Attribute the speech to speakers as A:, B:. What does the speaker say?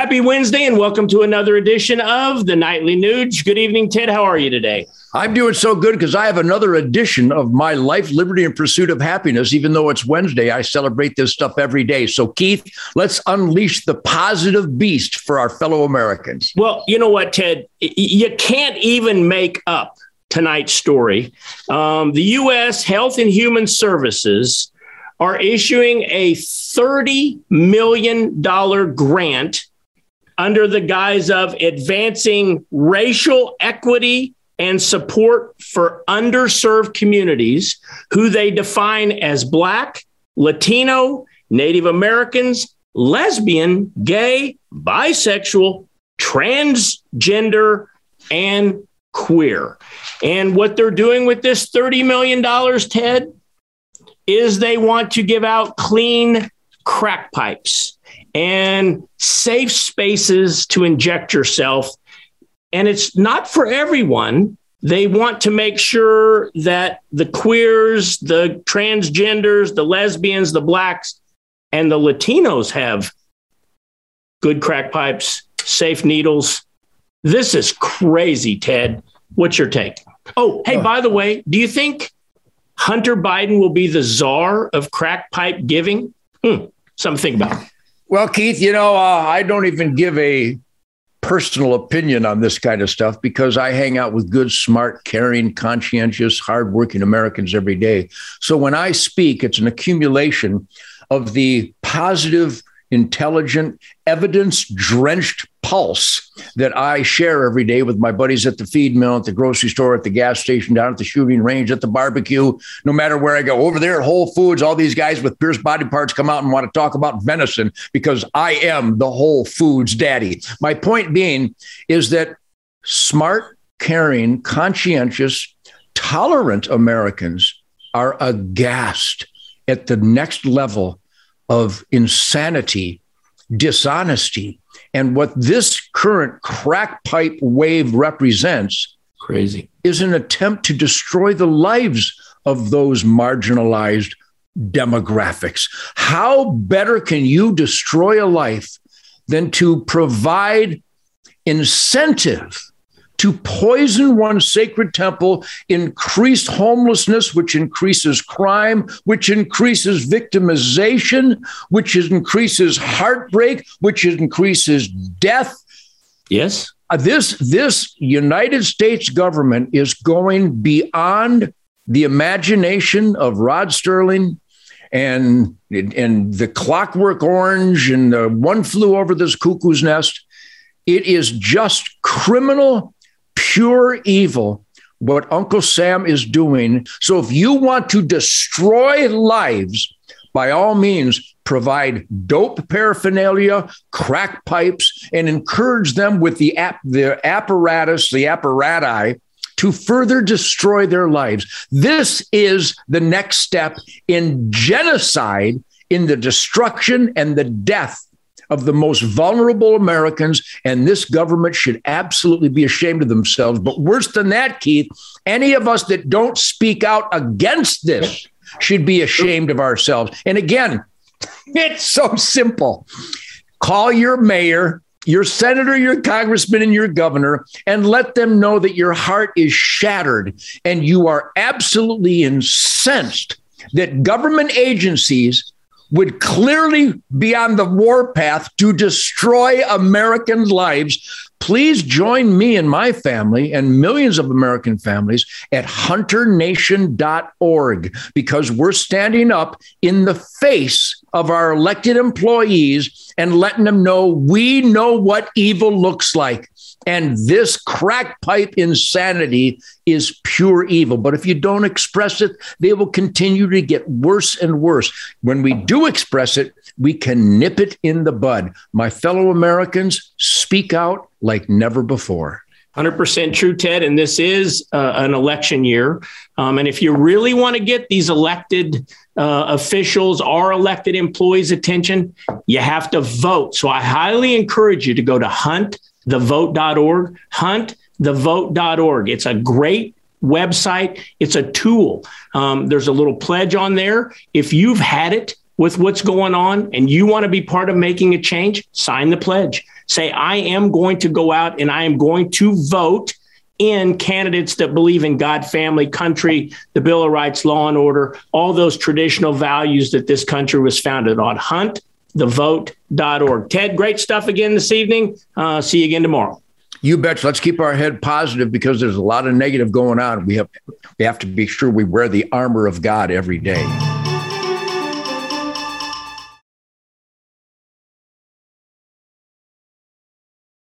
A: Happy Wednesday and welcome to another edition of the Nightly Nuge. Good evening, Ted. How are you today?
B: I'm doing so good because I have another edition of my life, liberty, and pursuit of happiness. Even though it's Wednesday, I celebrate this stuff every day. So, Keith, let's unleash the positive beast for our fellow Americans.
A: Well, you know what, Ted? You can't even make up tonight's story. Um, the U.S. Health and Human Services are issuing a $30 million grant under the guise of advancing racial equity and support for underserved communities who they define as Black, Latino, Native Americans, lesbian, gay, bisexual, transgender, and queer. And what they're doing with this $30 million, Ted, is they want to give out clean crack pipes and safe spaces to inject yourself. And it's not for everyone. They want to make sure that the queers, the transgenders, the lesbians, the blacks, and the Latinos have good crack pipes, safe needles. This is crazy, Ted. What's your take? Oh, hey, by the way, do you think Hunter Biden will be the czar of crack pipe giving? Hmm, something to think about.
B: Well, Keith, you know, uh, I don't even give a personal opinion on this kind of stuff because I hang out with good, smart, caring, conscientious, hardworking Americans every day. So when I speak, it's an accumulation of the positive intelligent, evidence drenched pulse that I share every day with my buddies at the feed mill, at the grocery store, at the gas station, down at the shooting range, at the barbecue, no matter where I go. Over there at Whole Foods, all these guys with pierced body parts come out and want to talk about venison because I am the Whole Foods daddy. My point being is that smart, caring, conscientious, tolerant Americans are aghast at the next level of insanity, dishonesty. And what this current crack pipe wave represents
A: crazy
B: is an attempt to destroy the lives of those marginalized demographics. How better can you destroy a life than to provide incentive to poison one sacred temple, increase homelessness, which increases crime, which increases victimization, which increases heartbreak, which increases death.
A: Yes.
B: Uh, this this United States government is going beyond the imagination of Rod Sterling and and the Clockwork Orange and the One Flew Over This Cuckoo's Nest. It is just criminal pure evil what Uncle Sam is doing. So if you want to destroy lives, by all means, provide dope paraphernalia, crack pipes, and encourage them with the app, the apparatus, the apparati to further destroy their lives. This is the next step in genocide, in the destruction and the death of the most vulnerable Americans, and this government should absolutely be ashamed of themselves. But worse than that, Keith, any of us that don't speak out against this should be ashamed of ourselves. And again, it's so simple. Call your mayor, your senator, your congressman, and your governor, and let them know that your heart is shattered and you are absolutely incensed that government agencies would clearly be on the warpath to destroy American lives. Please join me and my family and millions of American families at hunternation.org because we're standing up in the face of our elected employees and letting them know we know what evil looks like. And this crack pipe insanity is pure evil. But if you don't express it, they will continue to get worse and worse. When we do express it, we can nip it in the bud. My fellow Americans, speak out like never before.
A: 100% true, Ted. And this is uh, an election year. Um, and if you really want to get these elected uh, officials, our elected employees' attention, you have to vote. So I highly encourage you to go to huntthevote.org, huntthevote.org. It's a great website. It's a tool. Um, there's a little pledge on there. If you've had it with what's going on and you want to be part of making a change, sign the pledge. Say, I am going to go out and I am going to vote in candidates that believe in God, family, country, the Bill of Rights, law and order, all those traditional values that this country was founded on. Hunt thevote.org. Ted, great stuff again this evening. Uh, see you again tomorrow.
B: You bet. Let's keep our head positive because there's a lot of negative going on. We have we have to be sure we wear the armor of God every day.